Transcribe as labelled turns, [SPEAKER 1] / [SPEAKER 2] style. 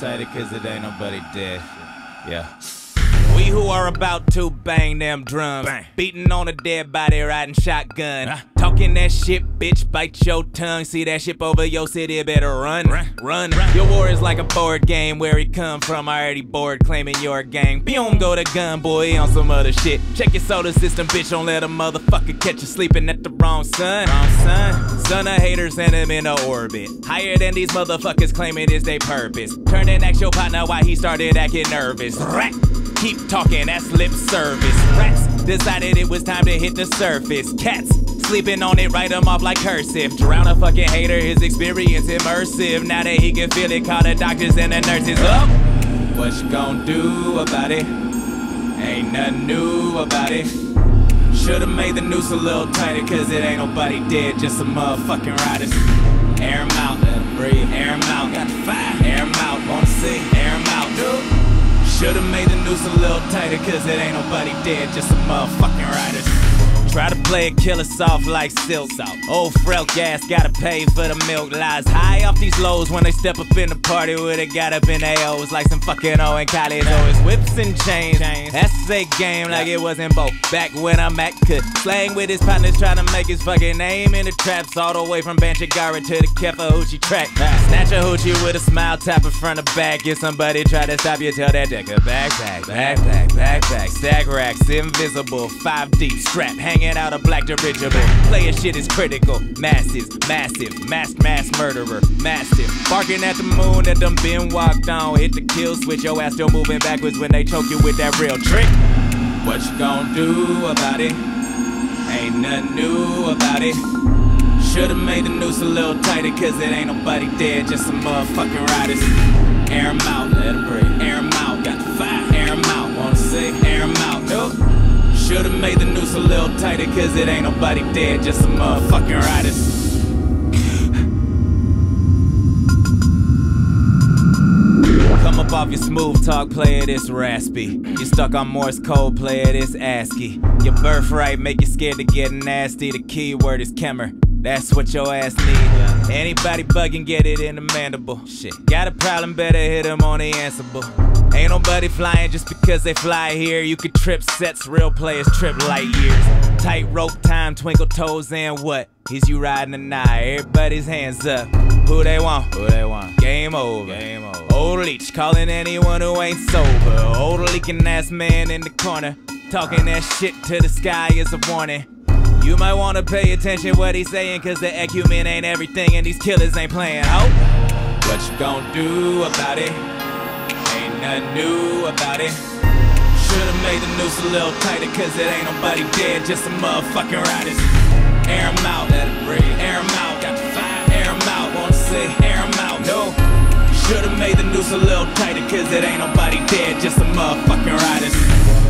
[SPEAKER 1] tighter cause it ain't nobody dead. Yeah. We who are about to bang them drums.
[SPEAKER 2] Bang.
[SPEAKER 1] Beating on a dead body, riding shotgun. Talking that shit, bitch, bite your tongue. See that ship over your city, better run.
[SPEAKER 2] Run.
[SPEAKER 1] Run. Your war is like a board game. Where he come from, already bored, claiming your gang. Boom, go to gun, boy, on some other shit. Check your solar system, bitch, don't let a motherfucker catch you sleeping at the wrong sun. Wrong sun. Son of haters send him into orbit. Higher than these motherfuckers claiming is their purpose. Turn and ask your partner why he started acting nervous. Rat. Keep talking, that's lip service. Rats decided it was time to hit the surface. Cats sleeping on it, write them off like cursive. Drown a fucking hater, his experience immersive. Now that he can feel it, call the doctors and the nurses up. What you gonna do about it? Ain't nothing new about it. Should've made the noose a little tighter, cause it ain't nobody dead, just some motherfucking riders. Air 'em out, let 'em breathe. Air 'em out, got the fire. Air 'em out, wanna see? Air 'em out, dude. Should've made the noose a little tighter, cause it ain't nobody dead, just some motherfucking riders. Try to play it killer soft like silk. Old frail gas gotta pay for the milk. Lies high off these lows when they step up in the party with it got up in AOs like some fucking O in college. Always whips and chains. That's a game like it wasn't both. Back when I'm at could slang with his partners trying to make his fucking name in the traps all the way from Banchagara to the Kefa Hoochie track. Snatch a hoochie with a smile, tap in front of back. If somebody try to stop you, tell that decker backpack, backpack, backpack, stack racks, invisible, five deep, strap hanging out a black dirigible. Player shit is critical, masses, massive, mass, mass murderer, massive. Barking at the moon that done been walked on. Hit the kill switch, your ass still moving backwards when they choke you with that real trick. What you gonna do about it? Ain't nothing new about it. Should've made the noose a little tighter, cause it ain't nobody dead, just some motherfucking riders. Air 'em out, let 'em breathe. Air 'em out, got the fire. Air 'em out, wanna see? Air 'em out, nope. Should've made the noose a little tighter, cause it ain't nobody dead, just some motherfucking riders. Come up off your smooth talk, player, this raspy. You stuck on Morse code, player, this ASCII. Your birthright make you scared to get nasty. The key word is Kemmer. That's what your ass need. Anybody bugging, get it in the mandible. Shit. Got a problem, better hit him on the ansible. Ain't nobody flying just because they fly here. You could trip sets, real players trip light years. Tight rope time, twinkle toes, and what? Is you riding the night? Everybody's hands up. Who they want? Who they want? Game over. Game over. Old leech calling anyone who ain't sober. Old leaking ass man in the corner. Talking that shit to the sky is a warning. You might wanna pay attention what he's saying, cause the acumen ain't everything and these killers ain't playing. Oh, what you gonna do about it? Ain't nothing new about it. Should've made the noose a little tighter, cause it ain't nobody dead, just some motherfucking riders. Air out, let breathe. Air out, got the fire. Air out, wanna see? Air out, no. Should've made the noose a little tighter, cause it ain't nobody dead, just some motherfucking riders.